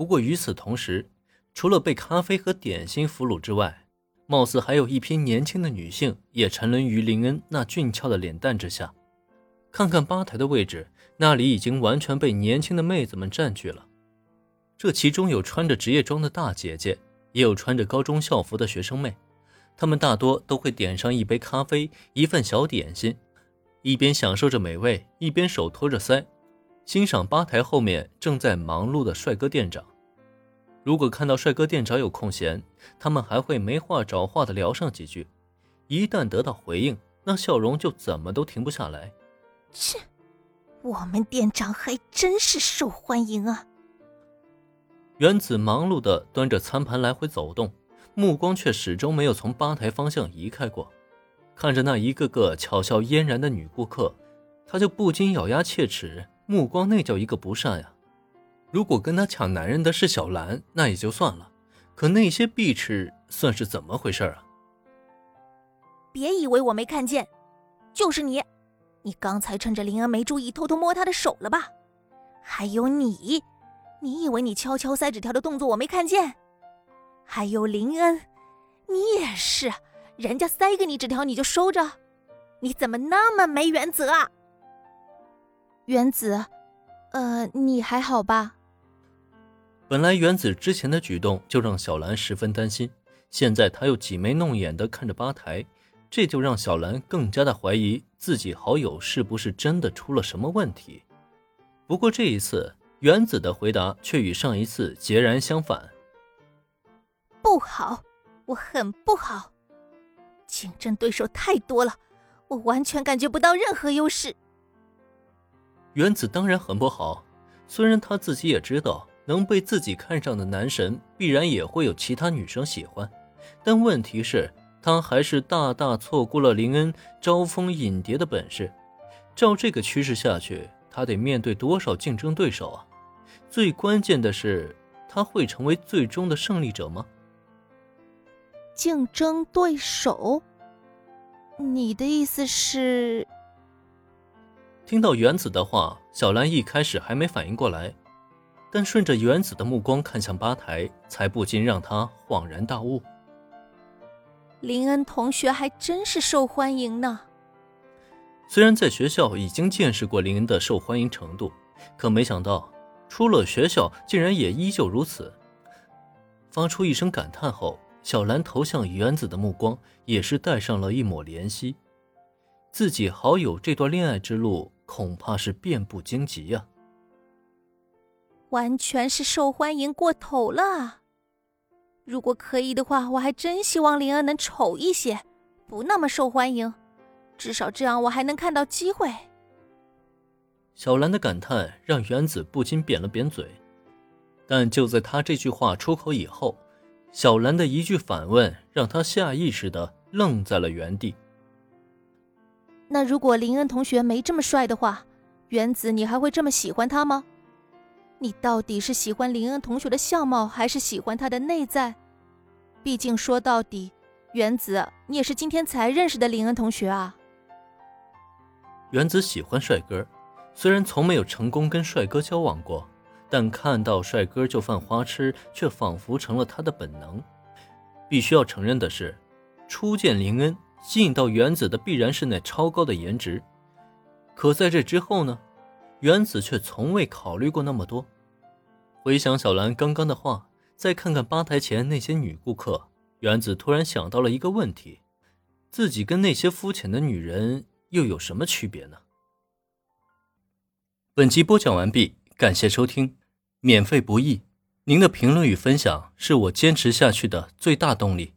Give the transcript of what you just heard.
不过与此同时，除了被咖啡和点心俘虏之外，貌似还有一批年轻的女性也沉沦于林恩那俊俏的脸蛋之下。看看吧台的位置，那里已经完全被年轻的妹子们占据了。这其中有穿着职业装的大姐姐，也有穿着高中校服的学生妹。她们大多都会点上一杯咖啡、一份小点心，一边享受着美味，一边手托着腮，欣赏吧台后面正在忙碌的帅哥店长。如果看到帅哥店长有空闲，他们还会没话找话的聊上几句。一旦得到回应，那笑容就怎么都停不下来。切，我们店长还真是受欢迎啊！原子忙碌的端着餐盘来回走动，目光却始终没有从吧台方向移开过。看着那一个个巧笑嫣然的女顾客，他就不禁咬牙切齿，目光那叫一个不善呀！如果跟他抢男人的是小兰，那也就算了，可那些碧池算是怎么回事啊？别以为我没看见，就是你，你刚才趁着林恩没注意偷偷摸她的手了吧？还有你，你以为你悄悄塞纸条的动作我没看见？还有林恩，你也是，人家塞给你纸条你就收着，你怎么那么没原则啊？原子，呃，你还好吧？本来原子之前的举动就让小兰十分担心，现在他又挤眉弄眼的看着吧台，这就让小兰更加的怀疑自己好友是不是真的出了什么问题。不过这一次，原子的回答却与上一次截然相反。不好，我很不好，竞争对手太多了，我完全感觉不到任何优势。原子当然很不好，虽然他自己也知道。能被自己看上的男神，必然也会有其他女生喜欢，但问题是，他还是大大错过了林恩招蜂引蝶的本事。照这个趋势下去，他得面对多少竞争对手啊？最关键的是，他会成为最终的胜利者吗？竞争对手？你的意思是？听到原子的话，小兰一开始还没反应过来。但顺着原子的目光看向吧台，才不禁让她恍然大悟。林恩同学还真是受欢迎呢。虽然在学校已经见识过林恩的受欢迎程度，可没想到出了学校竟然也依旧如此。发出一声感叹后，小兰投向原子的目光也是带上了一抹怜惜。自己好友这段恋爱之路，恐怕是遍布荆棘呀。完全是受欢迎过头了。如果可以的话，我还真希望灵儿能丑一些，不那么受欢迎，至少这样我还能看到机会。小兰的感叹让原子不禁扁了扁嘴，但就在他这句话出口以后，小兰的一句反问让他下意识的愣在了原地。那如果林恩同学没这么帅的话，原子你还会这么喜欢他吗？你到底是喜欢林恩同学的相貌，还是喜欢他的内在？毕竟说到底，原子，你也是今天才认识的林恩同学啊。原子喜欢帅哥，虽然从没有成功跟帅哥交往过，但看到帅哥就犯花痴，却仿佛成了他的本能。必须要承认的是，初见林恩，吸引到原子的必然是那超高的颜值。可在这之后呢？原子却从未考虑过那么多。回想小兰刚刚的话，再看看吧台前那些女顾客，原子突然想到了一个问题：自己跟那些肤浅的女人又有什么区别呢？本集播讲完毕，感谢收听，免费不易，您的评论与分享是我坚持下去的最大动力。